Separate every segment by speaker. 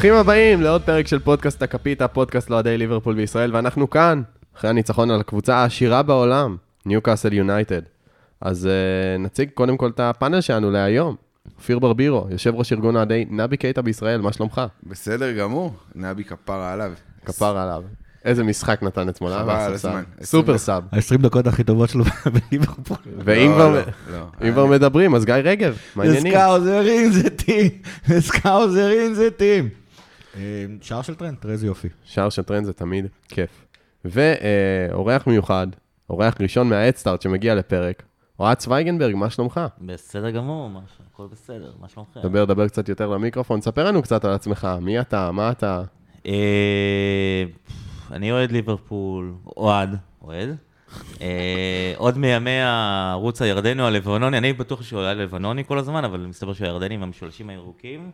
Speaker 1: ברוכים הבאים לעוד פרק של פודקאסט הקופיטה, פודקאסט לאוהדי ליברפול בישראל, ואנחנו כאן, אחרי הניצחון על הקבוצה העשירה בעולם, ניוקאסל יונייטד. אז uh, נציג קודם כל את הפאנל שלנו להיום. אופיר ברבירו, יושב ראש ארגון אוהדי נבי קייטה בישראל, מה שלומך?
Speaker 2: בסדר גמור, נבי כפרה עליו.
Speaker 1: כפר עליו. איזה משחק נתן אתמול, אה?
Speaker 2: חבל. הזמן.
Speaker 1: super sub.
Speaker 3: ה-20 דקות הכי טובות שלו בליברפול.
Speaker 1: ואם
Speaker 2: לא,
Speaker 1: כבר-
Speaker 2: לא, לא.
Speaker 1: מדברים, אז גיא רגב, מה העניינים?
Speaker 3: Scouser in the team, Scouser in the team. אה, שער של טרנד, תראה איזה יופי.
Speaker 1: שער של טרנד זה תמיד כיף. ואורח מיוחד, אורח ראשון מהאדסטארט שמגיע לפרק, אוהד צוויגנברג, מה שלומך?
Speaker 4: בסדר גמור, הכל בסדר, מה שלומכם?
Speaker 1: דבר, דבר קצת יותר למיקרופון, ספר לנו קצת על עצמך, מי אתה, מה אתה?
Speaker 4: אה, אני אוהד ליברפול, אוהד, אוהד. אה, עוד מימי הערוץ הירדני או הלבנוני, אני בטוח שהוא היה לבנוני כל הזמן, אבל מסתבר שהוא ירדני עם המשולשים הירוקים,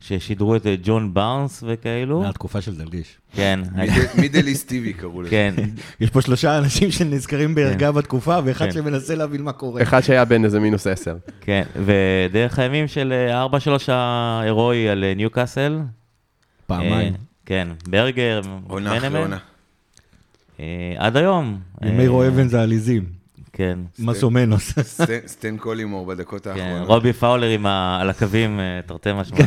Speaker 4: ששידרו את אה, ג'ון בארנס וכאלו.
Speaker 3: מהתקופה של דלגיש.
Speaker 4: כן,
Speaker 2: מידל- מידליסט טיבי קראו לזה.
Speaker 4: כן,
Speaker 3: יש פה שלושה אנשים שנזכרים בערגה בתקופה, ואחד
Speaker 4: כן.
Speaker 3: שמנסה להבין מה קורה.
Speaker 1: אחד שהיה בן איזה מינוס עשר.
Speaker 4: כן, ודרך הימים של אה, 4-3 ההירואי על אה, ניוקאסל.
Speaker 3: פעמיים.
Speaker 4: אה, כן, ברגר,
Speaker 2: עונה אחרי. עונה.
Speaker 4: אה, עד היום.
Speaker 3: ימי
Speaker 4: אה,
Speaker 3: רועבן זה עליזים.
Speaker 4: כן.
Speaker 3: מסומנוס.
Speaker 2: סטן- סטן קולימור בדקות
Speaker 4: כן,
Speaker 2: האחרונות.
Speaker 4: רובי פאולר. על הקווים, אה, תרתי משמע.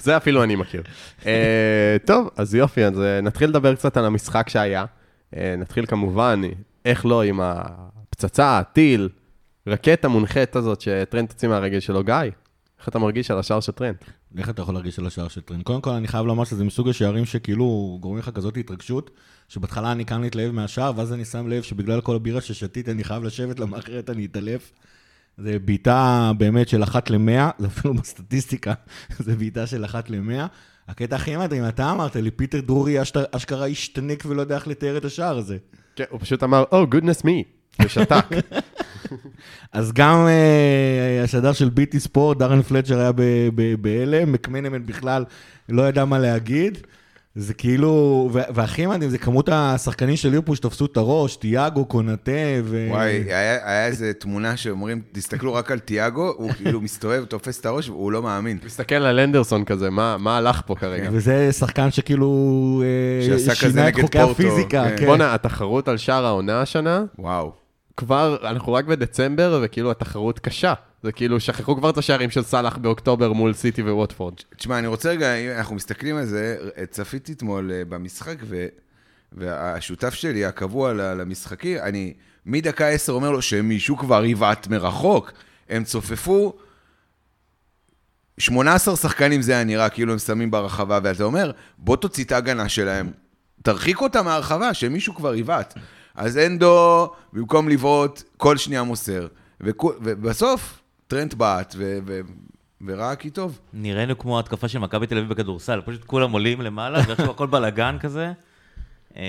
Speaker 1: זה אפילו אני מכיר. אה, טוב, אז יופי, אז אה, נתחיל לדבר קצת על המשחק שהיה. נתחיל כמובן, איך לא, עם הפצצה, הטיל, רקטה מונחת הזאת שטרנד הוציא מהרגל שלו. גיא, איך אתה מרגיש על השער של טרנד?
Speaker 3: איך אתה יכול להרגיש על השער של טרנד? קודם כל, אני חייב לומר שזה מסוג השערים שכאילו גורמים לך כזאת התרגשות, שבהתחלה אני כאן להתלהב מהשער, ואז אני שם לב שבגלל כל הבירה ששתיתי, אני חייב לשבת, למה אחרת אני אתעלף. זה בעיטה באמת של אחת למאה, זה אפילו בסטטיסטיקה, זה בעיטה של אחת למאה. הקטע הכי מדהים, אתה אמרת לי, פיטר דרורי אשכרה השתנק ולא יודע איך לתאר את השער הזה.
Speaker 1: כן, הוא פשוט אמר, Oh, goodness me, ושתק.
Speaker 3: אז גם uh, השדר של ביטי ספורט, דארן פלצ'ר היה בהלם, מקמנמן בכלל לא ידע מה להגיד. זה כאילו, והכי מדהים, זה כמות השחקנים של ליברפול שתפסו את הראש, תיאגו, קונטה ו...
Speaker 2: וואי, היה היה איזה תמונה שאומרים, תסתכלו רק על תיאגו, הוא כאילו מסתובב, תופס את הראש, והוא לא מאמין.
Speaker 1: מסתכל על אנדרסון כזה, מה מה הלך פה כרגע?
Speaker 3: וזה שחקן שכאילו אה, שינה את חוקי
Speaker 2: פורטו,
Speaker 3: הפיזיקה,
Speaker 2: כן.
Speaker 3: כן.
Speaker 1: בואנה, התחרות על שער העונה השנה,
Speaker 2: וואו.
Speaker 1: כבר, אנחנו רק בדצמבר, וכאילו התחרות קשה. זה כאילו, שכחו כבר את השערים של סאלח באוקטובר מול סיטי וווטפורד.
Speaker 2: תשמע, אני רוצה רגע, אם אנחנו מסתכלים על זה, צפיתי אתמול אה, במשחק, ו... והשותף שלי, הקבוע ל- למשחקים, אני מדקה עשר אומר לו שמישהו כבר יבעט מרחוק. הם צופפו 18 שחקנים זה היה נראה, כאילו הם שמים ברחבה, ואתה אומר, בוא תוציא את ההגנה שלהם, תרחיק אותם מהרחבה, שמישהו כבר יבעט. אז הנדו, במקום לבעוט, כל שנייה מוסר. ובסוף, טרנט בעט, ו- ו- וראה כי טוב.
Speaker 4: נראינו כמו התקפה של מכבי תל אביב בכדורסל, פשוט כולם עולים למעלה, ועכשיו הכל בלאגן כזה. אה,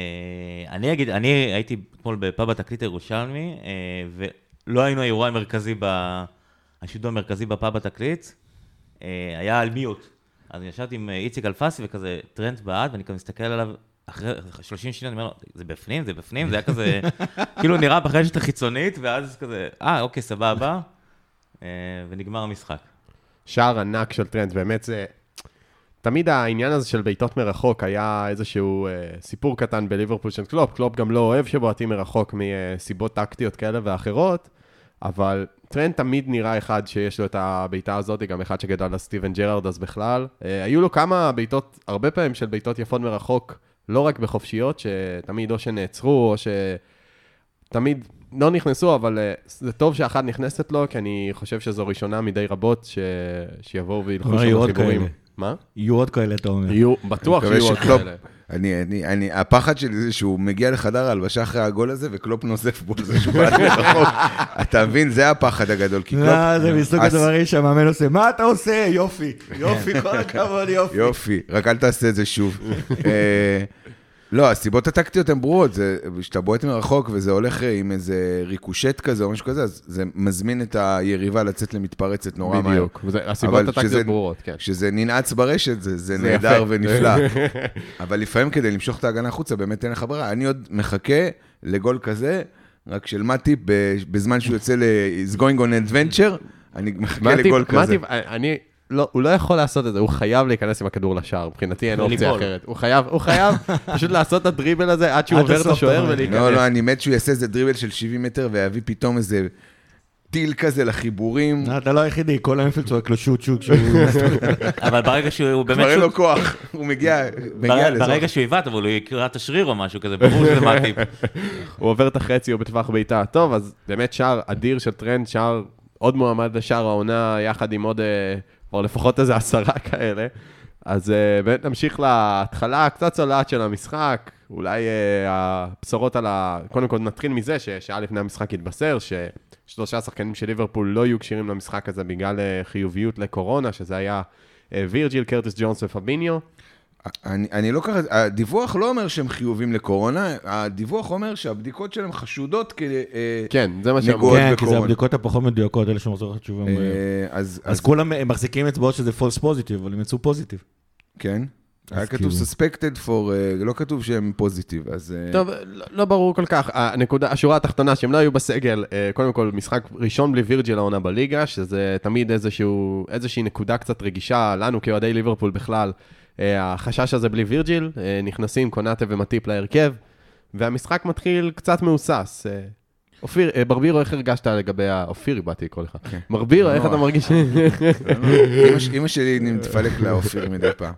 Speaker 4: אני אגיד, אני הייתי אתמול בפאב התקליט הירושלמי, אה, ולא היינו האירוע המרכזי. השידור המרכזי בפאב התקליט, אה, היה על מיוט. אז אני ישבתי עם איציק אלפסי וכזה טרנט בעט, ואני כזה מסתכל עליו, אחרי 30 שניות, אני אומר לו, זה בפנים, זה בפנים, זה היה כזה, כאילו נראה ברשת החיצונית, ואז כזה, אה, אוקיי, סבבה, ונגמר המשחק.
Speaker 1: שער ענק של טרנט, באמת זה... תמיד העניין הזה של בעיטות מרחוק היה איזשהו אה, סיפור קטן בליברפול של קלופ. קלופ גם לא אוהב שבועטים מרחוק מסיבות טקטיות כאלה ואחרות, אבל טרנט תמיד נראה אחד שיש לו את הבעיטה הזאת, גם אחד שגדל על סטיבן ג'רארד אז בכלל. אה, היו לו כמה בעיטות, הרבה פעמים של בעיטות יפות מרחוק, לא רק בחופשיות, שתמיד או שנעצרו או ש... תמיד לא נכנסו, אבל אה, זה טוב שאחת נכנסת לו, כי אני חושב שזו ראשונה מני רבות ש... שיבואו וילכו שם
Speaker 3: יהיו עוד
Speaker 1: חיבורים.
Speaker 3: כאלה.
Speaker 1: מה?
Speaker 3: יהיו עוד כאלה, אתה אומר.
Speaker 1: יהיו, בטוח שיהיו עוד
Speaker 2: שקלופ-
Speaker 1: כאלה.
Speaker 2: אני, אני, אני, הפחד שלי זה שהוא מגיע לחדר ההלבשה אחרי הגול הזה, וקלופ נוזף בו על זה שהוא בעט מרחוק. אתה מבין? זה הפחד הגדול, כי קלופ...
Speaker 3: לא, זה מסוג הדברים שהמאמן עושה, מה אתה עושה? יופי, יופי, כל הכבוד, יופי.
Speaker 2: יופי, רק אל תעשה את זה שוב. אה, לא, הסיבות הטקטיות הן ברורות, זה שאתה בועט מרחוק וזה הולך עם איזה ריקושט כזה או משהו כזה, אז זה מזמין את היריבה לצאת למתפרצת נורא מהר.
Speaker 1: בדיוק. הסיבות הטקטיות ברורות, כן.
Speaker 2: כשזה ננעץ ברשת, זה, זה
Speaker 1: זה
Speaker 2: נהדר
Speaker 1: יפה.
Speaker 2: ונפלא. אבל לפעמים כדי למשוך את ההגנה החוצה, באמת אין לך ברירה. אני עוד מחכה לגול כזה, רק של מטיפ, ב- בזמן שהוא יוצא ל- is going on adventure, אני מחכה לגול כזה.
Speaker 1: מטיפ, אני, לא, הוא לא יכול לעשות את זה, הוא חייב להיכנס עם הכדור לשער, מבחינתי אין אופציה. אחרת. הוא חייב, הוא חייב פשוט לעשות את הדריבל הזה עד שהוא עובר את השוער. ולהיכנס.
Speaker 2: לא, לא, אני מת שהוא יעשה איזה דריבל של 70 מטר ויביא פתאום איזה טיל כזה לחיבורים.
Speaker 3: אתה לא היחידי, כל האינפילד צועק לו שוט שוט שהוא...
Speaker 4: אבל ברגע שהוא באמת...
Speaker 2: כבר אין לו
Speaker 4: שוט-
Speaker 2: כוח, הוא מגיע, לזה.
Speaker 4: ברגע שהוא עיוות, אבל הוא יקרע את השריר או משהו כזה, ברור שזה מעטיפ.
Speaker 1: הוא עובר את החצי, הוא בטווח בעיטה. טוב, אז באמת שער אדיר של טרנט, שער עוד מועמד לשער העונה, יחד עם עוד, אה, כבר לפחות איזה עשרה כאלה. אז אה, באמת נמשיך להתחלה הקצת צולעת של המשחק. אולי אה, הבשורות על ה... קודם כל נתחיל מזה ששעה לפני המשחק התבשר ששלושה שחקנים של ליברפול לא יהיו כשירים למשחק הזה בגלל אה, חיוביות לקורונה, שזה היה וירג'יל, קרטיס ג'ונס ופביניו.
Speaker 2: אני, אני לא ככה, הדיווח לא אומר שהם חיובים לקורונה, הדיווח אומר שהבדיקות שלהם חשודות כ... אה,
Speaker 1: כן, זה מה שאמרו.
Speaker 3: כן, כי זה. הבדיקות הפחות מדויקות, אלה שמחזור לך תשובה.
Speaker 2: אה, אז,
Speaker 3: אז
Speaker 2: אז
Speaker 3: כולם מחזיקים אצבעות שזה false positive, אבל הם יצאו פוזיטיב.
Speaker 2: כן. היה כתוב
Speaker 3: כאילו-
Speaker 2: suspected for, אה, לא כתוב שהם פוזיטיב, אז...
Speaker 1: טוב, לא, לא ברור כל כך. הנקודה, השורה התחתונה, שהם לא היו בסגל, קודם כל, משחק ראשון בלי וירג'יל העונה בליגה, שזה תמיד איזשהו, איזושהי נקודה קצת רגישה לנו כאוהדי ליברפול בכלל. החשש הזה בלי וירג'יל, אה, נכנסים קונאטה ומטיפ להרכב, והמשחק מתחיל קצת מהוסס. אה, אופיר, אה, ברבירו, איך הרגשת לגבי ה... אופיר, באתי לקרוא לך. ברבירו, איך
Speaker 2: לא,
Speaker 1: אתה מרגיש?
Speaker 2: אמא שלי מתפלק לאופיר מדי פעם.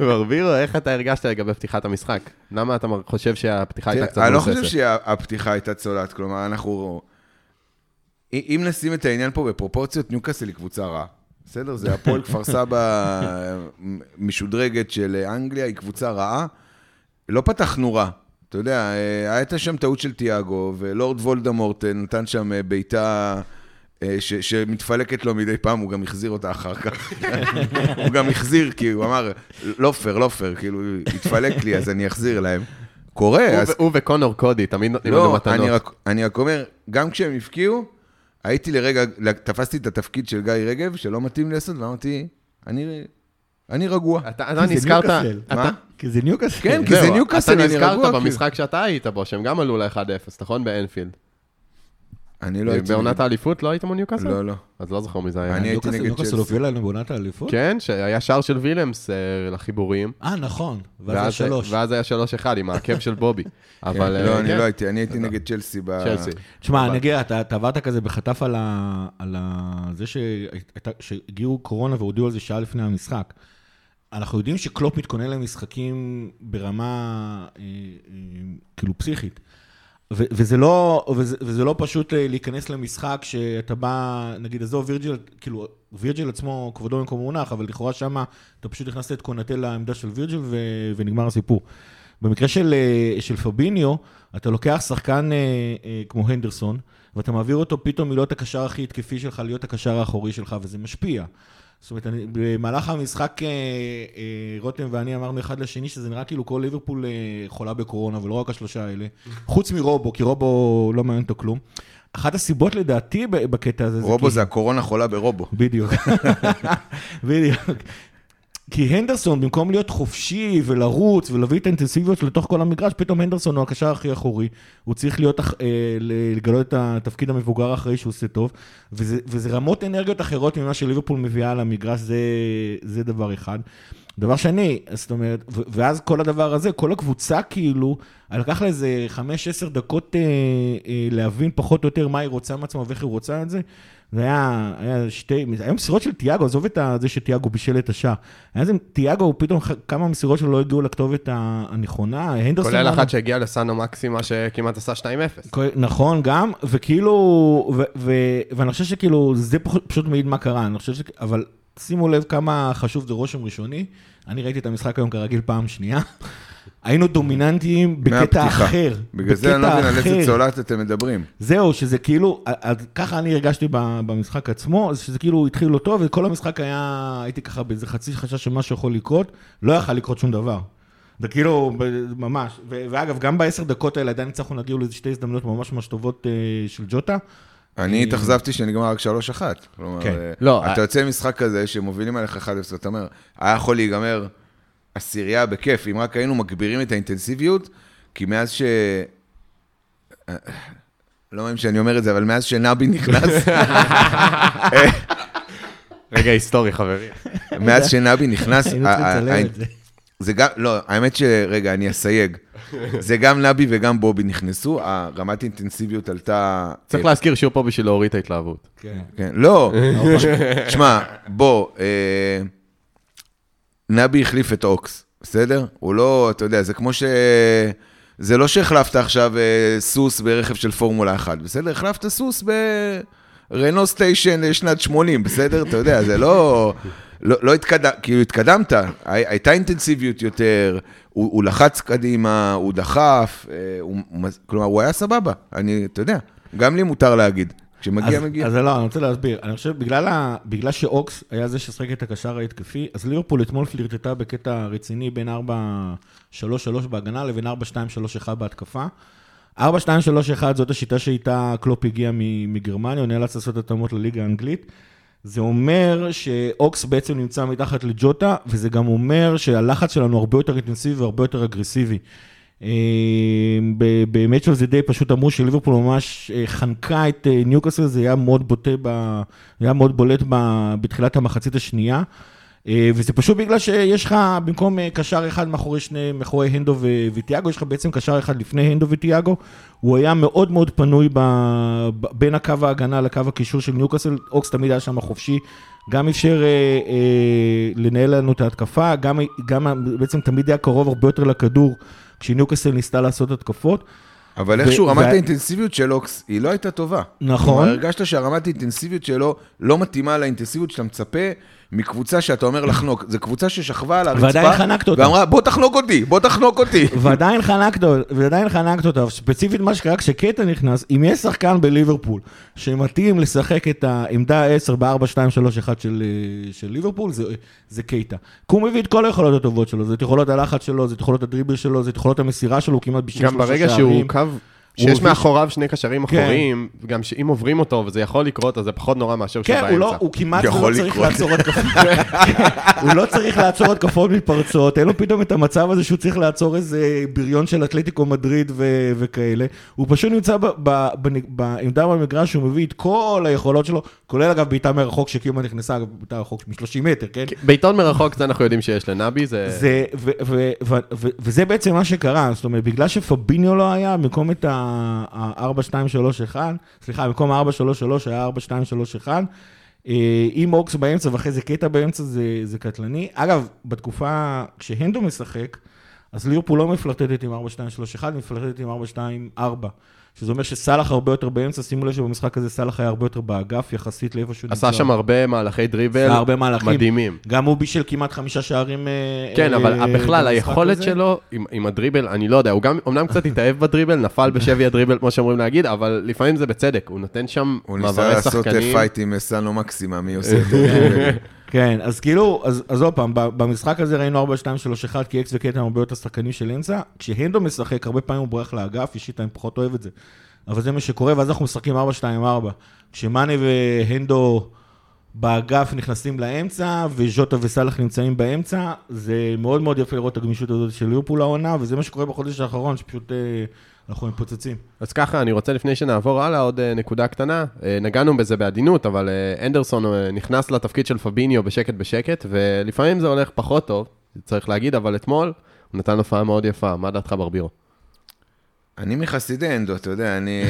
Speaker 1: ברבירו, איך אתה הרגשת לגבי פתיחת המשחק? למה אתה חושב שהפתיחה הייתה קצת
Speaker 2: תראה, אני לא? חושב שהפתיחה הייתה צולעת, כלומר, אנחנו... אם נשים את העניין פה בפרופורציות, ניוקאסל היא קבוצה רעה. בסדר? זה הפועל כפר סבא משודרגת של אנגליה, היא קבוצה רעה. לא פתחנו רע. אתה יודע, אה, הייתה שם טעות של תיאגו, ולורד וולדמורט אה, נתן שם אה, בעיטה ש- שמתפלקת לו מדי פעם, הוא גם החזיר אותה אחר כך. הוא גם החזיר, כי הוא אמר, לא פייר, לא פייר, כאילו, התפלק לי, אז אני אחזיר להם. קורה,
Speaker 1: הוא
Speaker 2: אז...
Speaker 1: הוא וקונור קודי תמיד נותנים לנו
Speaker 2: לא,
Speaker 1: מתנות.
Speaker 2: אני רק, אני רק אומר, גם כשהם הבקיעו, הייתי לרגע, תפסתי את התפקיד של גיא רגב, שלא מתאים לי לעשות, ואמרתי, אני, אני רגוע.
Speaker 1: אתה אתה נזכרת. אתה-
Speaker 2: מה?
Speaker 3: כי זה ניוקאסל.
Speaker 2: כן, כי זה ניוקאסל,
Speaker 1: אתה
Speaker 2: אני
Speaker 1: נזכרת
Speaker 2: רגוע, כאילו.
Speaker 1: במשחק שאתה היית בו, שהם גם עלו ל-1-0, נכון? באנפילד.
Speaker 2: אני לא הייתי...
Speaker 1: בעונת האליפות לא היית מול ניוקאסל?
Speaker 2: לא, לא.
Speaker 1: אז לא זוכר מי זה היה.
Speaker 2: אני הייתי
Speaker 3: ניוקאסל
Speaker 2: נגד
Speaker 3: ניוקאסל
Speaker 2: צ'לסי.
Speaker 3: הובילה להם בעונת האליפות?
Speaker 1: כן, שהיה שער של וילמס אה, לחיבורים.
Speaker 3: אה, נכון. ואז זה שלוש.
Speaker 1: ואז היה 3-1 עם העקב של בובי. אבל...
Speaker 2: כן,
Speaker 1: אה,
Speaker 2: לא, אני
Speaker 1: כן,
Speaker 2: לא הייתי, אני הייתי נגד צ'לסי. ב-
Speaker 1: צ'לסי.
Speaker 3: תשמע, אני אגיד, אתה עברת כזה בחטף על זה שהגיעו קורונה והודיעו על זה שעה לפני המשחק. אנחנו יודעים שקלופ מתכונן למשחקים ברמה אה, אה, כאילו פסיכית. ו- וזה לא, וזה, וזה לא פשוט להיכנס למשחק שאתה בא, נגיד, עזוב וירג'יל, כאילו, וירג'יל עצמו, כבודו במקום מונח, אבל לכאורה שמה אתה פשוט הכנסת את קונטה לעמדה של וירג'יל ו- ונגמר הסיפור. במקרה של, אה, של פביניו, אתה לוקח שחקן אה, אה, כמו הנדרסון, ואתה מעביר אותו פתאום מלהיות הקשר הכי התקפי שלך, להיות הקשר האחורי שלך, וזה משפיע. זאת אומרת, אני, במהלך המשחק, אה, אה, רותם ואני אמרנו אחד לשני שזה נראה כאילו כל ליברפול אה, חולה בקורונה, ולא רק השלושה האלה. חוץ מרובו, כי רובו לא מעניין אותו כלום. אחת הסיבות לדעתי בקטע הזה זה...
Speaker 2: רובו
Speaker 3: כי-
Speaker 2: זה הקורונה חולה ברובו.
Speaker 3: בדיוק. בדיוק. כי הנדרסון, במקום להיות חופשי ולרוץ ולהביא את האינטנסיביות לתוך כל המגרש, פתאום הנדרסון הוא הקשר הכי אחורי. הוא צריך להיות, אה, לגלות את התפקיד המבוגר האחראי שהוא עושה טוב. וזה, וזה רמות אנרגיות אחרות ממה שליברפול מביאה למגרש, זה, זה דבר אחד. דבר שני, זאת אומרת, ואז כל הדבר הזה, כל הקבוצה כאילו, לקח לה איזה 5-10 דקות אה, אה, להבין פחות או יותר מה היא רוצה מעצמה ואיך היא רוצה את זה. זה היה, היה שתי, היה מסירות של תיאגו, עזוב את זה שתיאגו בישל את השער. היה איזה, תיאגו, פתאום כמה מסירות שלו לא הגיעו לכתובת הנכונה. הנדרסון...
Speaker 1: כולל אחת שהגיעה לסאנו מקסימה שכמעט עשה 2-0.
Speaker 3: כל- נכון, גם, וכאילו, ו- ו- ואני חושב שכאילו, זה פשוט מעיד מה קרה, אני חושב ש... אבל שימו לב כמה חשוב זה רושם ראשוני. אני ראיתי את המשחק היום כרגיל פעם שנייה. היינו דומיננטיים בקטע
Speaker 2: מהפתיחה.
Speaker 3: אחר.
Speaker 2: בגלל זה אני לא מבין על איזה. צולעת אתם מדברים.
Speaker 3: זהו, שזה כאילו, אז ככה אני הרגשתי ב- במשחק עצמו, אז שזה כאילו התחיל לא טוב, וכל המשחק היה, הייתי ככה באיזה חצי חשש שמשהו יכול לקרות, לא יכל לקרות שום דבר. זה כאילו, ממש, ו- ואגב, גם בעשר דקות האלה עדיין הצלחנו להגיע לאיזה שתי הזדמנויות ממש ממש טובות אה, של ג'וטה.
Speaker 2: אני התאכזבתי שנגמר רק 3-1. כלומר,
Speaker 3: כן.
Speaker 2: אה,
Speaker 1: לא,
Speaker 2: אתה
Speaker 1: אה-
Speaker 2: יוצא ממשחק כזה שמובילים עליך 1-0, אתה אומר, היה יכול להיגמר עשירייה בכיף, אם רק היינו מגבירים את האינטנסיביות, כי מאז ש... לא מאמין שאני אומר את זה, אבל מאז שנבי נכנס,
Speaker 1: רגע היסטורי, חברים.
Speaker 2: מאז שנבי נכנס,
Speaker 3: היינו צריכים לצלם את זה.
Speaker 2: זה גם, לא, האמת שרגע, אני אסייג. זה גם נבי וגם בובי נכנסו, הרמת אינטנסיביות עלתה...
Speaker 1: צריך להזכיר שהוא פה בשביל להוריד את ההתלהבות.
Speaker 3: כן.
Speaker 2: כן, לא, שמע, בוא, אה, נבי החליף את אוקס, בסדר? הוא לא, אתה יודע, זה כמו ש... זה לא שהחלפת עכשיו אה, סוס ברכב של פורמולה 1, בסדר? החלפת סוס ברנו סטיישן שנת 80, בסדר? אתה יודע, זה לא... לא, לא התקדם, כאילו התקדמת, הי- הייתה אינטנסיביות יותר, הוא, הוא לחץ קדימה, הוא דחף, אה, הוא, כלומר, הוא היה סבבה, אני, אתה יודע, גם לי מותר להגיד, כשמגיע,
Speaker 3: אז,
Speaker 2: מגיע.
Speaker 3: אז לא, אני רוצה להסביר. אני חושב, בגלל, ה, בגלל שאוקס היה זה ששחק את הקשר ההתקפי, אז ליברפול אתמול פלירטטה בקטע רציני בין 4-3-3 בהגנה לבין 4-2-3-1 בהתקפה. 4-2-3-1 זאת השיטה שאיתה קלופ הגיע מגרמניה, הוא נאלץ לעשות התאמות לליגה האנגלית. זה אומר שאוקס בעצם נמצא מתחת לג'וטה, וזה גם אומר שהלחץ שלנו הרבה יותר אינטנסיבי והרבה יותר אגרסיבי. אה, באמת שזה די פשוט אמרו שליברפול ממש אה, חנקה את אה, ניוקאסל, זה היה מאוד בוטה, ב, היה מאוד בולט ב, בתחילת המחצית השנייה. וזה פשוט בגלל שיש לך במקום קשר אחד מאחורי שני, מאחורי הנדו וטיאגו, יש לך בעצם קשר אחד לפני הנדו וטיאגו. הוא היה מאוד מאוד פנוי ב, בין הקו ההגנה לקו הקישור של ניוקאסל, אוקס תמיד היה שם חופשי, גם אפשר אה, אה, לנהל לנו את ההתקפה, גם, גם בעצם תמיד היה קרוב הרבה יותר לכדור כשניוקאסל ניסתה לעשות התקפות.
Speaker 2: אבל
Speaker 3: ו-
Speaker 2: איכשהו רמת
Speaker 3: וה-
Speaker 2: האינטנסיביות של אוקס, היא לא הייתה טובה.
Speaker 3: נכון.
Speaker 2: כלומר, הרגשת שהרמת האינטנסיביות שלו לא מתאימה לאינטנסיביות שאתה מצפה מקבוצה שאתה אומר לחנוק. זו קבוצה ששכבה על הרצפה,
Speaker 3: ועדיין חנקת אותה.
Speaker 2: ואמרה, בוא תחנוק אותי, בוא תחנוק אותי.
Speaker 3: ועדיין חנקת, ועדיין חנקת אותה, ספציפית מה שקרה כשקטע נכנס, אם יש שחקן בליברפול שמתאים לשחק את העמדה 10 ב-4-2-3-1 של, אה, של ליברפול, זה, זה קייטה. כי הוא מביא את כל היכולות הטובות שלו, זה את יכולות הלחץ שלו, זה את יכולות הדריבל שלו, זה את יכולות המסירה שלו, הוא כמעט בשביל
Speaker 1: גם ברגע שהוא קו, שיש מאחוריו שני קשרים
Speaker 3: כן.
Speaker 1: אחוריים, גם שאם עוברים אותו, וזה יכול לקרות, אז זה פחות נורא מאשר
Speaker 3: כן,
Speaker 1: באמצע.
Speaker 3: הוא, לא, הוא כמעט לא צריך. לעצור התקפות. הוא לא צריך לעצור התקפות מתפרצות, אין לו פתאום את המצב הזה שהוא צריך לעצור איזה בריון של אתלטיקו מדריד ו- וכאלה. הוא פשוט נמצא ב- ב- בנ- בעמדה במגרש, הוא מביא את כל היכולות שלו, כולל אגב בעיטה מרחוק שקיומה נכנסה, אגב בעיטה מרחוק מ-30 מטר, כן?
Speaker 1: בעיטון מרחוק, זה אנחנו יודעים שיש לנבי, זה...
Speaker 3: זה, ו, ו, ו, ו, וזה בעצם מה שקרה, זאת אומרת, בגלל שפביניו לא היה, במקום את ה-4-2-3-1, סליחה, במקום ה-4-3-3 היה 4-2-3-1, אה, עם אוקס באמצע ואחרי זה קטע באמצע זה, זה קטלני. אגב, בתקופה, כשהנדו משחק, אז ליברפול לא מפלרטטת עם 4-2-3-1, היא מפלרטטת עם 4-2-4. שזה אומר שסאלח הרבה יותר באמצע, שימו לב שבמשחק הזה סאלח היה הרבה יותר באגף, יחסית לאיפה שהוא
Speaker 1: עשה שם הרבה מהלכי דריבל,
Speaker 3: הרבה מהלכים.
Speaker 1: מדהימים.
Speaker 3: גם הוא בישל כמעט חמישה שערים. אה,
Speaker 1: כן,
Speaker 3: אה,
Speaker 1: אבל בכלל,
Speaker 3: במשחק
Speaker 1: היכולת
Speaker 3: הזה.
Speaker 1: שלו עם, עם הדריבל, אני לא יודע, הוא גם אמנם קצת התאהב בדריבל, נפל בשבי הדריבל, כמו שאומרים להגיד, אבל לפעמים זה בצדק, הוא נותן שם
Speaker 2: הוא ניסה
Speaker 1: מעברי
Speaker 2: לעשות
Speaker 1: שחקנים.
Speaker 2: fight עם סנו מקסימה, מי עושה את זה.
Speaker 3: כן, אז כאילו, אז, עוד פעם, במשחק הזה ראינו 4, 2, 3, 1, כי אוקס וקייטה הם הרבה יותר שחקנים של אמצע. כשהנדו משחק, הרבה פעמים הוא בורח לאגף, אישית אני פחות אוהב את זה. אבל זה מה שקורה, ואז אנחנו משחקים 4, 2, 4. כשמאנה והנדו באגף נכנסים לאמצע, וז'וטה וסאלח נמצאים באמצע, זה מאוד מאוד יפה לראות את הגמישות הזאת של ליברפול העונה, וזה מה שקורה בחודש האחרון, שפשוט אה, אנחנו מתפוצצים.
Speaker 1: אז ככה, אני רוצה לפני שנעבור הלאה, עוד אה, נקודה קטנה. אה, נגענו בזה בעדינות, אבל אה, אנדרסון נכנס לתפקיד של פביניו בשקט בשקט, ולפעמים זה הולך פחות טוב, צריך להגיד, אבל אתמול הוא נתן הופעה מאוד יפה. מה דעתך ברבירו?
Speaker 2: אני מחסידי אנדו, אתה יודע, אני,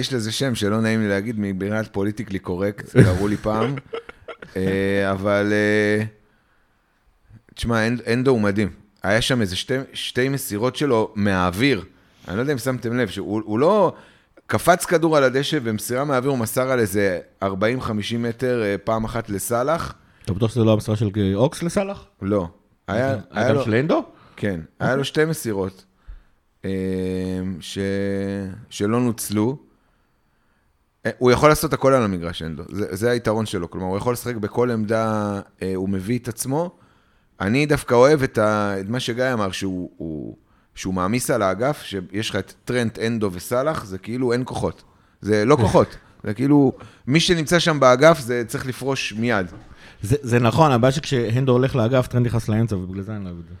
Speaker 2: יש לזה שם שלא נעים לי להגיד, מבחינת politically correct, קראו לי פעם, אבל, תשמע, הנ- הנדו הוא מדהים. היה שם איזה שתי, שתי מסירות שלו מהאוויר, אני לא יודע אם שמתם לב, שהוא הוא לא קפץ כדור על הדשא ומסירה מהאוויר, הוא מסר על איזה 40-50 מטר אה, פעם אחת לסאלח,
Speaker 3: אתה בטוח שזה לא המסרה של אוקס לסאלח?
Speaker 2: לא. היה, היה
Speaker 3: גם
Speaker 2: לו...
Speaker 3: של הנדו?
Speaker 2: כן, היה לו שתי מסירות אה, ש... שלא נוצלו. אה, הוא יכול לעשות הכל על המגרש, אנדו. זה, זה היתרון שלו. כלומר, הוא יכול לשחק בכל עמדה, אה, הוא מביא את עצמו. אני דווקא אוהב את, ה... את מה שגיא אמר, שהוא, הוא... שהוא מעמיס על האגף, שיש לך את טרנט, אנדו וסאלח, זה כאילו אין כוחות. זה לא כוחות. זה כאילו, מי שנמצא שם באגף, זה צריך לפרוש מיד.
Speaker 3: זה, זה נכון, הבעיה שכשהנדו הולך לאגף, טרנט נכנס לאמצע, ובגלל זה אני לא אוהב את זה.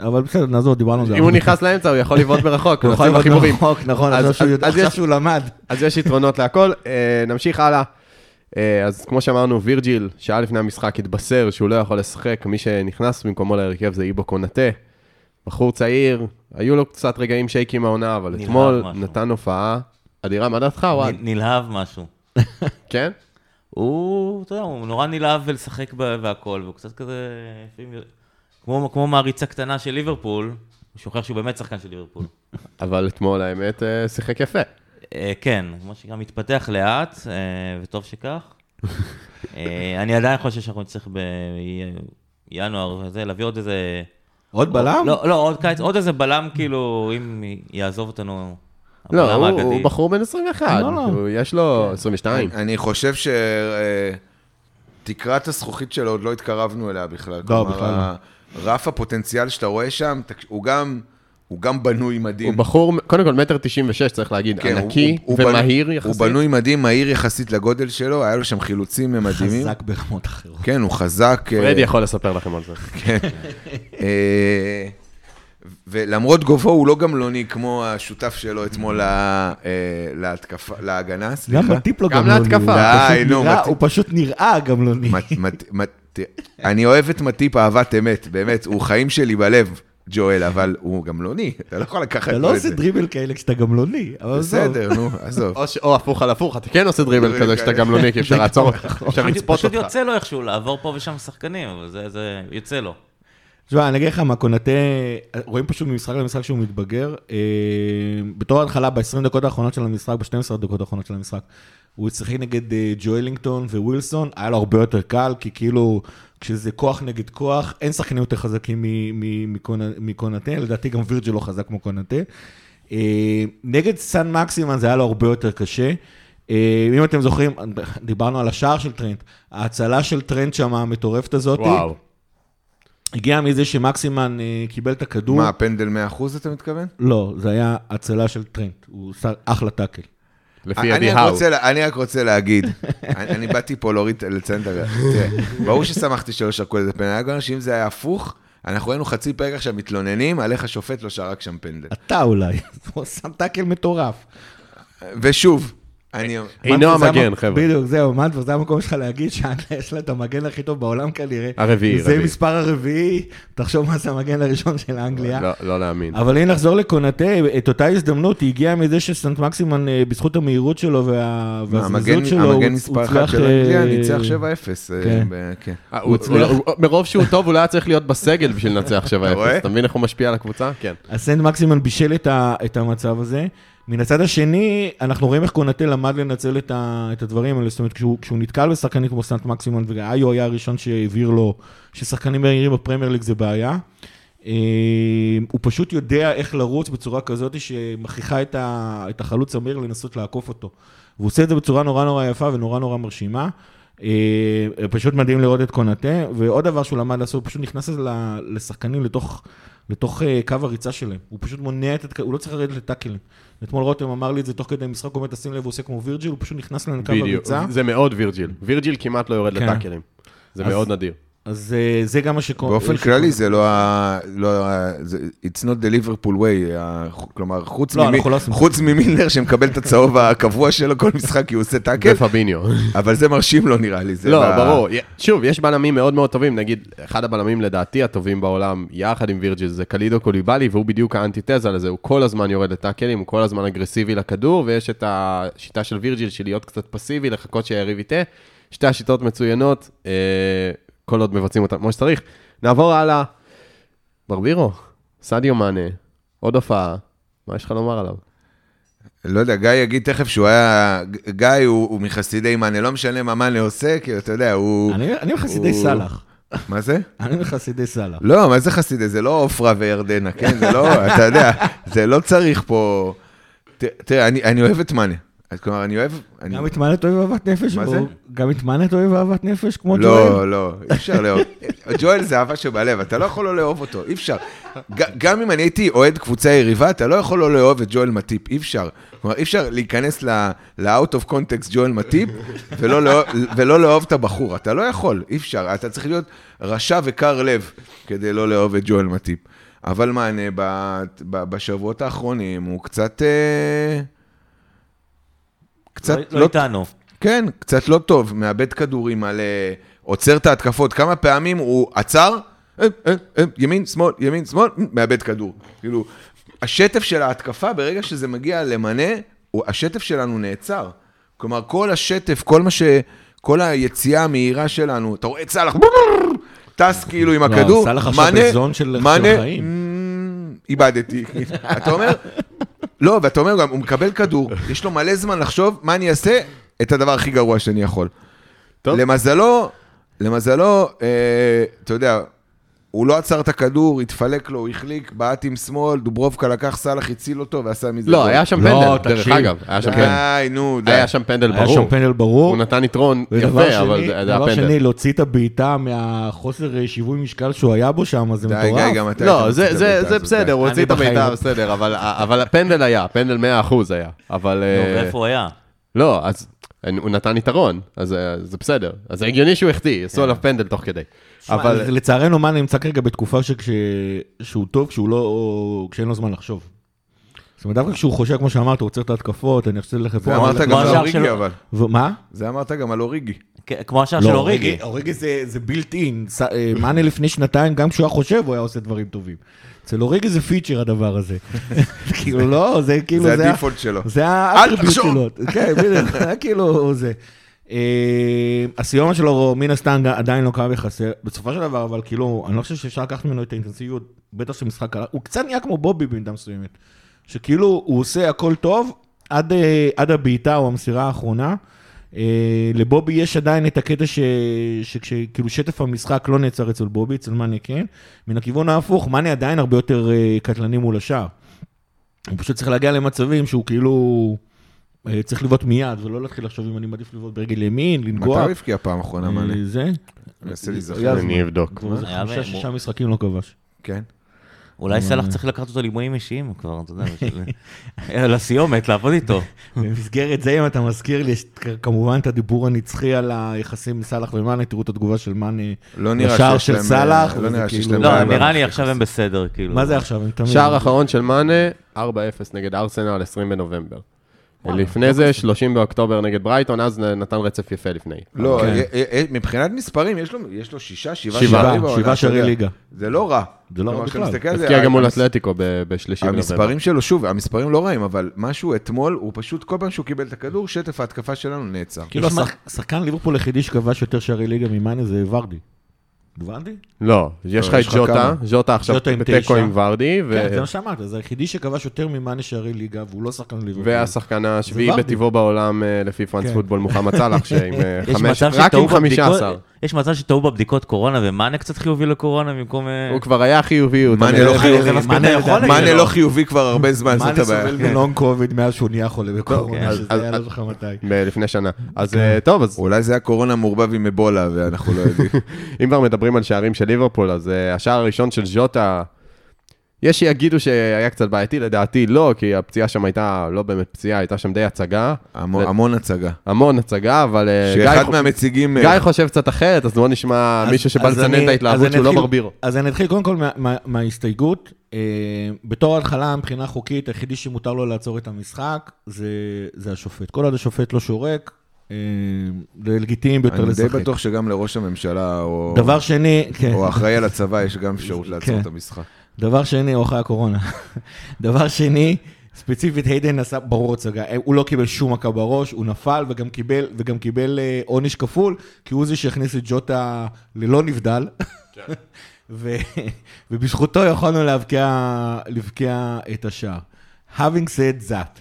Speaker 1: אה,
Speaker 3: אבל בסדר, נעזוב, דיברנו על זה.
Speaker 1: אם הוא. נכנס לאמצע, הוא יכול לבעוט מרחוק,
Speaker 3: הוא יכול
Speaker 1: בחיבורים.
Speaker 3: מרחוק, נכון,
Speaker 1: אז-
Speaker 3: עכשיו שהוא למד.
Speaker 1: אז יש יתרונות להכל. אה, נמשיך הלאה. אה, אז כמו שאמרנו, וירג'יל, שעה לפני המשחק התבשר שהוא לא יכול לשחק, מי שנכנס במקומו להרכב זה איבו קונאטה. בחור צעיר, היו לו קצת רגעים shaky מהעונה, אבל אתמול
Speaker 4: משהו.
Speaker 1: נתן הופעה אדירה. מה דעתך?
Speaker 4: נ- נלהב משהו.
Speaker 1: כן?
Speaker 4: הוא, אתה יודע, הוא נורא נלהב ולשחק והכל, והוא קצת כזה, כמו, כמו מעריצה קטנה של ליברפול, הוא שוכח שהוא באמת שחקן של ליברפול.
Speaker 1: אבל אתמול, האמת, אה, שיחק יפה.
Speaker 4: אה, כן, כמו שגם מתפתח לאט, אה, וטוב שכך. אני עדיין חושב שאנחנו נצטרך בינואר, להביא עוד איזה...
Speaker 3: עוד בלם?
Speaker 4: לא, לא, עוד קיץ, עוד איזה בלם, כאילו, אם יעזוב אותנו,
Speaker 1: לא,
Speaker 4: הבלם
Speaker 1: הוא- בחור בן 21,
Speaker 3: לא, לא.
Speaker 1: הוא- יש לו 22.
Speaker 2: אני חושב שתקרת הזכוכית שלו עוד לא התקרבנו אליה בכלל.
Speaker 3: לא, בכלל לא.
Speaker 2: רף הפוטנציאל שאתה רואה שם, הוא גם... הוא גם בנוי מדהים.
Speaker 1: הוא בחור, קודם כל מטר 96, צריך להגיד,
Speaker 2: כן, הוא-
Speaker 1: ענקי
Speaker 2: הוא- הוא
Speaker 1: ומהיר
Speaker 2: בנוי-
Speaker 1: יחסית.
Speaker 2: הוא בנוי מדהים, מהיר יחסית לגודל שלו, היה לו שם חילוצים מדהימים.
Speaker 3: חזק ברמות אחרות.
Speaker 2: כן, הוא חזק. אה,
Speaker 1: פרדי יכול לספר לכם על זה.
Speaker 2: כן. אה, ולמרות גובהו, הוא לא גמלוני כמו השותף שלו אתמול לה- אה, להתקפה, להגנה, סליחה.
Speaker 3: גם בטיפ לא
Speaker 1: גם
Speaker 3: גמלוני.
Speaker 1: להתקפה.
Speaker 3: הוא
Speaker 2: די,
Speaker 3: פשוט
Speaker 2: נו,
Speaker 3: נראה-
Speaker 2: מטיפ.
Speaker 3: הוא פשוט נראה גמלוני.
Speaker 2: מת- אני אוהב את מטיפ אהבת אמת, באמת, הוא חיים שלי בלב, ג'ואל, אבל הוא גמלוני, אתה לא יכול לקחת
Speaker 3: אתה לא
Speaker 2: את
Speaker 3: עושה
Speaker 2: זה.
Speaker 3: דריבל כאלה כשאתה גמלוני, אבל עזוב.
Speaker 2: בסדר, נו, עזוב.
Speaker 1: או הפוך על הפוך, אתה כן עושה דריבל כזה שאתה
Speaker 2: כאלה.
Speaker 1: גמלוני, כי אפשר לעצור אותך, אפשר
Speaker 4: פשוט-
Speaker 1: לצפות
Speaker 4: פשוט
Speaker 1: אותך.
Speaker 4: יוצא לו איכשהו לעבור פה ושם שחקנים, אבל זה, יוצא לו.
Speaker 3: תשמע, אני אגיד לך מה, קונטה, רואים פשוט ממשחק למשחק שהוא מתבגר. אה, בתור ההתחלה, ב-20 דקות האחרונות של המשחק, ב-12 דקות האחרונות של המשחק, הוא שיחק נגד אה, ג'ואלינגטון ווילסון, היה לו הרבה יותר קל, כי כאילו, כשזה כוח נגד כוח, אין שחקנים יותר חזקים מקונטה, לדעתי גם וירג'ל לא חזק כמו קונטה. אה, נגד סן מקסימן זה היה לו הרבה יותר קשה. אה, אם אתם זוכרים, דיברנו על השער של טרנט, ההצלה של טרנט שם, המטורפת הזאת,
Speaker 1: וואו.
Speaker 3: הגיע מזה שמקסימן אה, קיבל את הכדור.
Speaker 2: מה, פנדל 100% אתה מתכוון?
Speaker 3: לא, זה היה הצלה של טרנט, הוא עשה אחלה טאקל.
Speaker 1: לפי
Speaker 2: אני
Speaker 1: אדי האו.
Speaker 2: אני רק רוצה להגיד, אני באתי פה להוריד, לציין את ה... תראה, ברור ששמחתי שלא שרקו איזה פנדל, היה גם שאם זה היה הפוך, אנחנו היינו חצי פרק עכשיו מתלוננים על איך השופט לא שרק שם פנדל.
Speaker 3: אתה אולי, הוא שם טאקל מטורף.
Speaker 2: ושוב.
Speaker 1: אינו
Speaker 3: מנטבר זה
Speaker 1: המגן,
Speaker 3: המ-
Speaker 1: חבר'ה.
Speaker 3: בדיוק, זהו, מנטבר, זה המקום שלך להגיד שאנגליה יש לה את המגן הכי טוב בעולם כנראה.
Speaker 1: הרביעי,
Speaker 3: זה
Speaker 1: רביעי.
Speaker 3: מספר הרביעי, תחשוב מה זה המגן הראשון של אנגליה.
Speaker 1: לא- לא להאמין.
Speaker 3: אבל אם נחזור לקונטה, את אותה הזדמנות, היא הגיעה מזה שסנט מקסימן, אה, בזכות המהירות שלו והזריזות שלו, הוא
Speaker 2: המגן מספר אחת
Speaker 3: הצליח,
Speaker 2: של אנגליה
Speaker 3: אה,
Speaker 2: ניצח 7-0. אה,
Speaker 3: כן.
Speaker 2: כן.
Speaker 1: אה,
Speaker 3: הצליח.
Speaker 1: מרוב שהוא טוב, הוא לא היה צריך להיות בסגל בשביל לנצח 7-0.
Speaker 2: רואה?
Speaker 1: אתה מבין איך הוא משפיע על הקבוצה? כן.
Speaker 3: אז סנט מקסימן בישל את המצב הזה. מן הצד השני, אנחנו רואים איך קונטה למד לנצל את, ה, את הדברים האלה, זאת אומרת, כשהוא, כשהוא נתקל בשחקנים כמו סנט מקסימן, ואיו היה הראשון שהבהיר לו ששחקנים מהירים בפרמייר ליג זה בעיה. אה, הוא פשוט יודע איך לרוץ בצורה כזאת שמכריחה את, את החלוץ המהיר לנסות לעקוף אותו. והוא עושה את זה בצורה נורא נורא יפה ונורא נורא מרשימה. אה, פשוט מדהים לראות את קונטה, ועוד דבר שהוא למד לעשות, הוא פשוט נכנס לשחקנים לתוך, לתוך אה, קו הריצה שלהם. הוא פשוט מונע את, הוא לא צריך לרדת לטאקלים. אתמול רותם אמר לי את זה תוך כדי משחק, הוא אומר, תשים לב, הוא עושה כמו וירג'יל, הוא פשוט נכנס לקו. הריצה.
Speaker 1: זה מאוד וירג'יל. וירג'יל כמעט לא יורד
Speaker 3: כן.
Speaker 1: לטאקלים. זה
Speaker 3: אז-
Speaker 1: מאוד נדיר.
Speaker 3: אז אה, זה גם מה שקורה.
Speaker 2: באופן כללי זה לא ה... לא ה... זה- It's not the Liverpool way, כלומר, חוץ
Speaker 3: לא,
Speaker 2: ממי-
Speaker 3: אנחנו לא עושים-
Speaker 2: חוץ ממילנר שמקבל את הצהוב הקבוע שלו כל משחק, כי הוא עושה טאקל,
Speaker 1: ופביניו.
Speaker 2: אבל זה מרשים לו נראה לי.
Speaker 1: לא,
Speaker 2: ב-
Speaker 1: ברור. שוב, יש בלמים מאוד מאוד טובים. נגיד, אחד הבלמים לדעתי הטובים בעולם, יחד עם וירג'יל, זה קלידו קוליבאלי, והוא בדיוק האנטיתזה לזה. הוא כל הזמן יורד לטאקלים, הוא כל הזמן אגרסיבי לכדור, ויש את השיטה של וירג'יל של להיות קצת פסיבי, לחכות שהיריב יטעה. שתי השיטות מצוינות, אה, כל עוד מבצעים אותן כמו שצריך. נעבור הלאה. ברבירו, סדיו מאנה, עוד הופעה. מה יש לך לומר עליו?
Speaker 2: לא יודע, גיא יגיד תכף שהוא היה... גיא הוא הוא מחסידי מאנה, לא משנה מה מאנה עושה, כי אתה יודע, הוא...
Speaker 3: אני אני מחסידי
Speaker 2: הוא-
Speaker 3: סאלח.
Speaker 2: מה זה?
Speaker 3: אני מחסידי סאלח.
Speaker 2: לא, מה זה חסידי? זה לא עופרה וירדנה, כן? זה לא, אתה יודע, זה לא צריך פה... ת- תראה, אני, אני אוהב את מאנה. אז כלומר, אני אוהב... אני...
Speaker 3: גם את מאנט אוהב אהבת נפש?
Speaker 2: מה זה?
Speaker 3: גם את מאנט אוהב אהבת נפש כמו ג'ואל?
Speaker 2: לא, לא, אי אפשר לאהוב. ג'ואל זה אהבה שבלב, אתה לא יכול לא לאהוב אותו, אי אפשר. גם אם אני הייתי אוהד קבוצה יריבה, אתה לא יכול לא לאהוב את ג'ואל מטיפ, אי אפשר. כלומר, אי אפשר להיכנס ל-out of context ג'ואל מטיפ ולא לאהוב- ולא לאהוב את הבחור, אתה לא יכול, אי אפשר. אתה צריך להיות רשע וקר לב כדי לא לאהוב את ג'ואל מטיפ. אבל מענה ב- בשבועות האחרונים הוא קצת... אה, קצת
Speaker 4: לא- לא איתנו.
Speaker 2: כן, קצת לא טוב, מאבד כדורים על... אה, עוצר את ההתקפות. כמה פעמים הוא עצר, אה, אה, ימין, שמאל, ימין, שמאל, מאבד כדור. כאילו, השטף של ההתקפה, ברגע שזה מגיע למנה, השטף שלנו נעצר. כלומר, כל השטף, כל מה ש... כל היציאה המהירה שלנו, אתה רואה את סאלח, טס כאילו עם
Speaker 3: לא,
Speaker 2: הכדור,
Speaker 3: סאלח עכשיו
Speaker 2: מאנה,
Speaker 3: בזון של- של
Speaker 2: מאנה,
Speaker 3: החיים.
Speaker 2: "מ, איבדתי. אתה אומר, לא, ואתה אומר גם, הוא מקבל כדור, יש לו מלא זמן לחשוב מה אני אעשה, את הדבר הכי גרוע שאני יכול.
Speaker 1: טוב.
Speaker 2: למזלו, למזלו, אה, אתה יודע, הוא לא עצר את הכדור, התפלק לו, הוא החליק, בעט עם שמאל, דוברובקה לקח סאלח, הציל אותו ועשה מזה
Speaker 1: לא. היה שם
Speaker 3: לא,
Speaker 1: פנדל, דרך
Speaker 3: תקשיב.
Speaker 1: אגב. היה שם פנדל.
Speaker 2: די, נו, די.
Speaker 1: היה שם פנדל
Speaker 3: היה
Speaker 1: ברור.
Speaker 3: שם פנדל ברור.
Speaker 1: הוא נתן יתרון יפה, אבל זה היה
Speaker 3: דבר
Speaker 1: פנדל.
Speaker 3: שני, להוציא את הבעיטה מהחוסר אה, שיווי משקל שהוא היה בו שם, זה
Speaker 2: די, גיא,
Speaker 3: מטורף.
Speaker 2: גם אתה...
Speaker 1: לא, זה-
Speaker 2: הבעיטה
Speaker 1: בסדר,
Speaker 2: די.
Speaker 1: הוא הוציא את
Speaker 3: לא.
Speaker 1: בסדר, אבל- הפנדל היה, פנדל 100% היה. אבל...
Speaker 4: נו,
Speaker 1: אה,
Speaker 4: ואיפה הוא היה?
Speaker 1: לא, אז הוא נתן יתרון, אז אה, זה בסדר. אז זה הגיוני שהוא החטיא, עשו עליו פנדל תוך כדי. אבל...
Speaker 3: לצערנו, מאן נמצא כרגע בתקופה שכש... שהוא טוב, כשהוא לא... כשאין לו זמן לחשוב. זאת אומרת, דווקא כשהוא חושב, כמו שאמרת, הוא עוצר את ההתקפות, אני חושב ללכת
Speaker 2: זה. אמרת גם על אוריגי. אבל.
Speaker 3: ומה?
Speaker 2: זה אמרת גם על אוריגי.
Speaker 4: כ- כמו השער
Speaker 3: לא,
Speaker 4: של אוריגי.
Speaker 3: אוריגי זה, זה בילט אין. מאנה לפני שנתיים, גם כשהוא היה חושב, הוא היה עושה דברים טובים. אצל אוריגי זה פיצ'ר הדבר הזה. כאילו, לא, זה כאילו,
Speaker 2: זה הדיפולט שלו.
Speaker 3: זה האטריביוט
Speaker 2: תחשוב.
Speaker 3: שלו. כן, בדיוק, זה כאילו זה. אה, הסיומת שלו מן הסתם עדיין לא קרה בחסר, בסופו של דבר, אבל כאילו, אני לא חושב שאפשר לקחת ממנו את האינטנסיביות, בטח של משחק הוא קצת נהיה כמו בובי במידה מסוימת, שכאילו הוא עושה הכל טוב עד, אה, עד הבעיטה או המסירה האחרונה. אה, לבובי יש עדיין את הקטע ש- שכשכאילו שטף המשחק לא נעצר אצל בובי, אצל מאנה כן. מן הכיוון ההפוך, מאנה עדיין הרבה יותר קטלני מול השער. הוא פשוט צריך להגיע למצבים שהוא כאילו צריך לבעוט מיד, ולא להתחיל לחשוב אם אני מעדיף לבעוט ברגל ימין,
Speaker 2: מתי
Speaker 3: לנגוע.
Speaker 2: הוא הבקיע פעם אחרונה,
Speaker 3: אה,
Speaker 2: מאנה?
Speaker 3: זה.
Speaker 2: מנסה להיזכר.
Speaker 1: אני אבדוק.
Speaker 3: איזה
Speaker 4: היה
Speaker 3: חמישה, שישה משחקים לא כבש.
Speaker 2: כן.
Speaker 4: אולי סלאח צריך לקחת אותו לאימונים אישיים כבר, אתה יודע, לסיומת, לעבוד איתו.
Speaker 3: במסגרת זה, אם אתה מזכיר לי, יש כמובן את הדיבור הנצחי על היחסים עם סאלח ומאנה, תראו את התגובה של מאנה
Speaker 2: לא
Speaker 3: לשער של סאלח,
Speaker 2: לא נראה שיש
Speaker 3: כאילו-
Speaker 2: להם
Speaker 4: לא, נראה לי עכשיו הם בסדר, כאילו.
Speaker 3: מה זה עכשיו?
Speaker 1: שער אחרון של מאנה, 4-0 נגד ארסנל, 20 בנובמבר. לפני זה, 30 באוקטובר נגד ברייטון, אז נתן רצף יפה לפני.
Speaker 2: לא,
Speaker 3: כן.
Speaker 2: אה, אה, אה, מבחינת מספרים, יש לו- יש לו שישה, שבעה שערים בעונה,
Speaker 3: שבעה. שערי ליגה.
Speaker 2: זה לא רע.
Speaker 3: זה לא רע בכלל.
Speaker 1: הבקיע גם מול אתלטיקו ב- ב-30 בנובמבר.
Speaker 2: המספרים שלו, שוב, המספרים לא רעים, אבל משהו אתמול, הוא פשוט, כל פעם שהוא קיבל את הכדור, שטף ההתקפה שלנו נעצר.
Speaker 3: כאילו השחקן ליברפול היחידי שכבש יותר שערי ליגה ממאנה זה ורדי. ורדי?
Speaker 1: לא, יש לך
Speaker 2: יש
Speaker 1: את
Speaker 2: כמה?
Speaker 1: ז'וטה עכשיו בתיקו. עם ורדי, ו-
Speaker 3: כן, זה מה שאמרת, זה היחידי שכבש יותר ממאנה שערי ליגה, והוא לא שחקן ליברפול.
Speaker 1: והשחקן השביעי. בטבעו בעולם אה, לפי פרנס
Speaker 3: כן.
Speaker 1: פוטבול, מוחמד סאלח, שעם אה, חמש, רק עם 15.
Speaker 4: יש מצב שטעו בבדיקות קורונה ומאנה קצת חיובי לקורונה במקום... אה,
Speaker 1: הוא כבר היה חיובי, הוא
Speaker 2: מאנה לא חיובי.
Speaker 3: מאנה
Speaker 2: מאנה. לא חיובי כבר הרבה זמן, זאת
Speaker 3: מאנה
Speaker 2: הבעיה.
Speaker 3: סובל מלונג קוביד מאז שהוא נהיה חולה בקורונה,
Speaker 1: אז-
Speaker 3: שזה היה לא זוכר מתי.
Speaker 1: לפני שנה. אז אה, טוב, אז
Speaker 2: אולי זה היה קורונה מעורבב עם אבולה, ואנחנו לא יודעים.
Speaker 1: אם כבר מדברים על שערים של ליברפול, אז אה, השער הראשון של ז'וטה, יש שיגידו שהיה קצת בעייתי, לדעתי לא, כי הפציעה שם הייתה לא באמת פציעה, הייתה שם די הצגה.
Speaker 2: המון
Speaker 1: ו-
Speaker 2: המון הצגה.
Speaker 1: המון הצגה, אבל אה, גיא
Speaker 2: שאחד
Speaker 1: חו-
Speaker 2: מהמציגים...
Speaker 1: גיא חושב קצת אחרת, אז בוא נשמע
Speaker 3: אז-
Speaker 1: מישהו שבא לצנן את ההתלהבות
Speaker 3: אז
Speaker 1: שהוא
Speaker 3: אני
Speaker 1: לא ברבירו.
Speaker 3: אז אני אתחיל קודם כל מה- מה- מההסתייגות. אה, בתור התחלה, מבחינה חוקית, היחידי שמותר לו לעצור את המשחק זה זה השופט. כל עוד השופט לא שורק, אה, זה לגיטימי ביותר
Speaker 2: אני די
Speaker 3: לשחק.
Speaker 2: בטוח שגם לראש הממשלה, או
Speaker 3: דבר שני, כן.
Speaker 2: או האחראי על הצבא, יש גם אפשרות לעצור
Speaker 3: כן.
Speaker 2: את המשחק.
Speaker 3: דבר שני, או אחרי הקורונה. דבר שני, ספציפית היידן עשה ברור הצגה, הוא לא קיבל שום מכה בראש, הוא נפל וגם קיבל, וגם קיבל אה, עונש כפול, כי הוא זה שהכניס את ג'וטה ללא נבדל. ו, ובזכותו יכולנו להבקיע, להבקיע את השער. Having said that,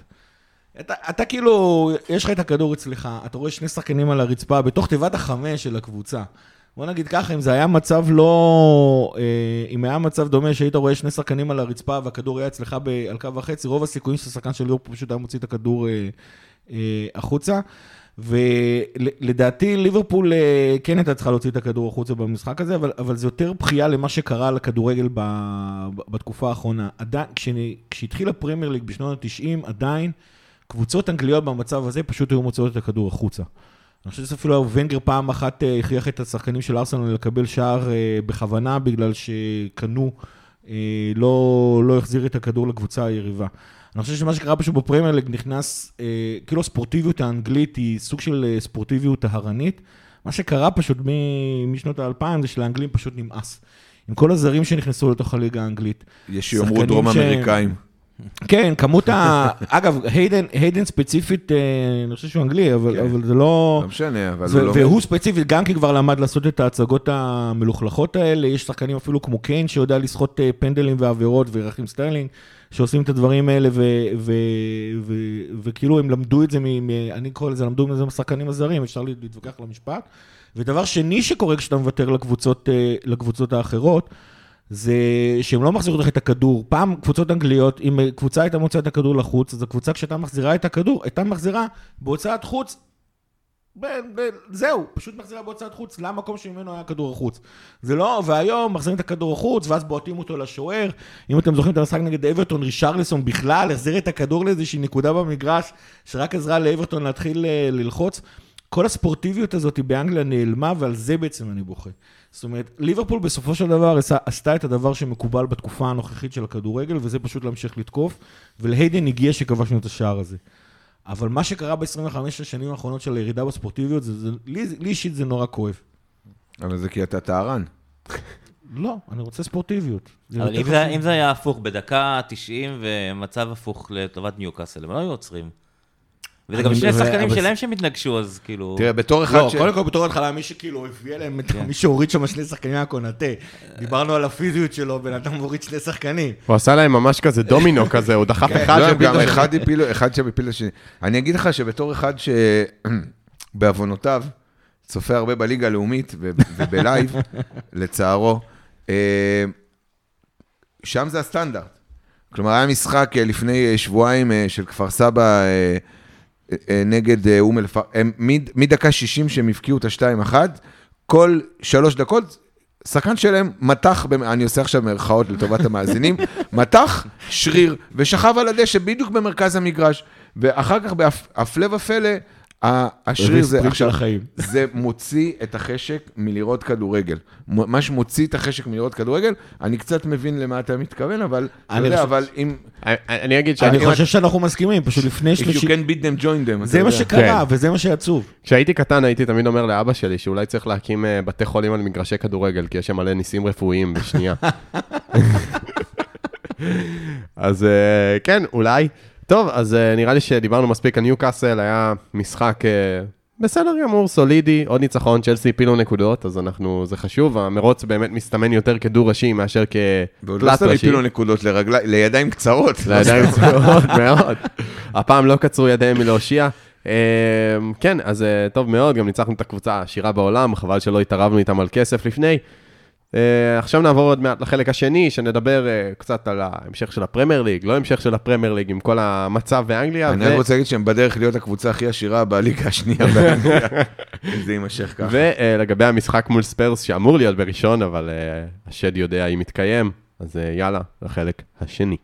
Speaker 3: אתה, אתה כאילו, יש לך את הכדור אצלך, אתה רואה שני שחקנים על הרצפה בתוך תיבת החמש של הקבוצה. בוא נגיד ככה, אם זה היה מצב לא... אה, אם היה מצב דומה שהיית רואה שני שחקנים על הרצפה והכדור היה אצלך ב- על קו וחצי, רוב הסיכויים שהשחקן של ליברפול פשוט היה מוציא את הכדור אה, אה, החוצה. ולדעתי ליברפול כן הייתה צריכה להוציא את הכדור החוצה במשחק הזה, אבל, אבל זה יותר בכייה למה שקרה לכדורגל ב, בתקופה האחרונה. עדיין, כשהתחיל הפרמייר ליג בשנות ה-90, עדיין קבוצות אנגליות במצב הזה פשוט היו מוציאות את הכדור החוצה. אני חושב שאפילו ונגר פעם אחת אה, הכריח את השחקנים של ארסנל לקבל שער אה, בכוונה, בגלל שקנו אה, לא, לא החזיר את הכדור לקבוצה היריבה. אני חושב שמה שקרה פשוט בפרמייר ליג נכנס, כאילו הספורטיביות האנגלית היא סוג של ספורטיביות טהרנית. מה שקרה פשוט משנות האלפיים זה שלאנגלים פשוט נמאס. עם כל הזרים שנכנסו לתוך הליגה האנגלית.
Speaker 2: יש שיאמרו דרום
Speaker 3: ש-
Speaker 2: אמריקאים.
Speaker 3: כן, כמות ה... אגב, היידן, היידן ספציפית, אה, אני חושב שהוא אנגלי, אבל,
Speaker 2: כן.
Speaker 3: אבל זה לא...
Speaker 2: לא משנה, אבל
Speaker 3: זה,
Speaker 2: הוא לא...
Speaker 3: והוא ספציפית, גם כי כבר למד לעשות את ההצגות המלוכלכות האלה, יש שחקנים אפילו כמו קיין שיודע לסחוט אה, פנדלים ועבירות, ורחים סטרלינג, שעושים את הדברים האלה, ו- ו- ו- וכאילו הם למדו את זה, מ- מ- אני קורא לזה, למדו מזה מהשחקנים הזרים, אפשר להתווכח על המשפט. ודבר שני שקורה כשאתה מוותר לקבוצות, אה, לקבוצות האחרות, זה שהם לא מחזירות לך את הכדור. פעם קבוצות אנגליות, אם קבוצה הייתה מוציאה את הכדור לחוץ, אז הקבוצה כשהייתה מחזירה את הכדור, הייתה מחזירה בהוצאת חוץ ב- ב- זהו, פשוט מחזירה בהוצאת חוץ למקום שממנו היה כדור החוץ. זה לא, והיום מחזירים את הכדור החוץ, ואז בועטים אותו לשוער. אם אתם זוכרים את המשחק נגד אברטון, רישרלסון בכלל החזיר את הכדור לאיזושהי נקודה במגרש, שרק עזרה לאברטון להתחיל אה, ללחוץ. כל הספורטיביות הזאת באנגליה נעלמה, ועל זה בעצם אני בוכה. זאת אומרת, ליברפול בסופו של דבר עשתה את הדבר שמקובל בתקופה הנוכחית של הכדורגל, וזה פשוט להמשיך לתקוף, ולהיידן הגיע שכבשנו את השער הזה. אבל מה שקרה ב-25 השנים האחרונות של הירידה בספורטיביות, זה, זה, לי, לי אישית זה נורא כואב.
Speaker 2: אבל זה כי אתה טהרן.
Speaker 3: לא, אני רוצה ספורטיביות.
Speaker 4: אבל אם זה-. אם זה היה הפוך, בדקה 90 ומצב הפוך לטובת ניוקאסל, הם לא היו עוצרים. וזה גם שני שחקנים שלהם שהם התנגשו, אז כאילו...
Speaker 2: תראה, בתור אחד
Speaker 3: לא,
Speaker 2: ש...
Speaker 3: קודם כל בתור התחלה, מי שכאילו הביא אליהם, את- מי שהוריד שם שני שחקנים היה קונאטה. דיברנו על הפיזיות שלו, בן אדם מוריד שני שחקנים.
Speaker 1: הוא עשה להם ממש כזה דומינו כזה, הוא דחף אחד
Speaker 2: לא,
Speaker 1: השני.
Speaker 2: אחד הפיל, אחד שם הפיל לשני. אני אגיד לך שבתור אחד שבעוונותיו צופה הרבה בליגה הלאומית ובלייב, לצערו, אה, שם זה הסטנדרט. כלומר, היה משחק אה, לפני אה, שבועיים של כפר סבא נגד אה, אום אל-פחם, מדקה 60 שהם הבקיעו את ה-2-1, כל שלוש דקות, שחקן שלהם מתח, אני עושה עכשיו מירכאות לטובת המאזינים, מתח שריר ושכב על הדשא בדיוק במרכז המגרש, ואחר כך בהפלא ופלא, השריר זה עכשיו,
Speaker 3: החיים.
Speaker 2: זה מוציא את החשק מלראות כדורגל. מה שמוציא את החשק מלראות כדורגל, אני קצת מבין למה אתה מתכוון, אבל, אתה
Speaker 3: אני
Speaker 2: יודע,
Speaker 3: חושב-
Speaker 2: אבל אם,
Speaker 1: אני- אני אגיד
Speaker 3: אני
Speaker 1: שאני...
Speaker 3: חושב שאנחנו מסכימים, פשוט לפני
Speaker 2: if you can beat them, join them.
Speaker 3: זה מה
Speaker 2: יודע.
Speaker 3: שקרה,
Speaker 1: כן.
Speaker 3: וזה מה שעצוב.
Speaker 1: כשהייתי קטן הייתי תמיד אומר לאבא שלי שאולי צריך להקים אה, בתי חולים על מגרשי כדורגל, כי יש שם מלא ניסים רפואיים בשנייה. אז אה, כן, אולי. טוב, אז אה, נראה לי שדיברנו מספיק על ניוקאסל, היה משחק אה, בסדר גמור, סולידי, עוד ניצחון, צ'לסי הפילו נקודות, אז אנחנו, זה חשוב, המרוץ באמת מסתמן יותר כדו ראשי מאשר
Speaker 2: ועוד לא
Speaker 1: כתלת
Speaker 2: סתם
Speaker 1: ראשי.
Speaker 2: הפילו נקודות לרגלי- לידיים קצרות.
Speaker 1: לידיים צבועות מאוד. הפעם לא קצרו ידיהם מלהושיע. אה, כן, אז טוב מאוד, גם ניצחנו את הקבוצה העשירה בעולם, חבל שלא התערבנו איתם על כסף לפני. אה, עכשיו נעבור עוד מעט לחלק השני, שנדבר אה, קצת על ההמשך של הפרמייר ליג, לא המשך של הפרמייר ליג, עם כל המצב באנגליה.
Speaker 2: אני
Speaker 1: ו-
Speaker 2: רק רוצה להגיד שהם בדרך להיות הקבוצה הכי עשירה בליגה השנייה באנגליה, אם זה יימשך ככה.
Speaker 1: ולגבי המשחק מול ספיירס, שאמור להיות בראשון, אבל אה, השד יודע אם יתקיים, אז אה, יאללה, לחלק השני.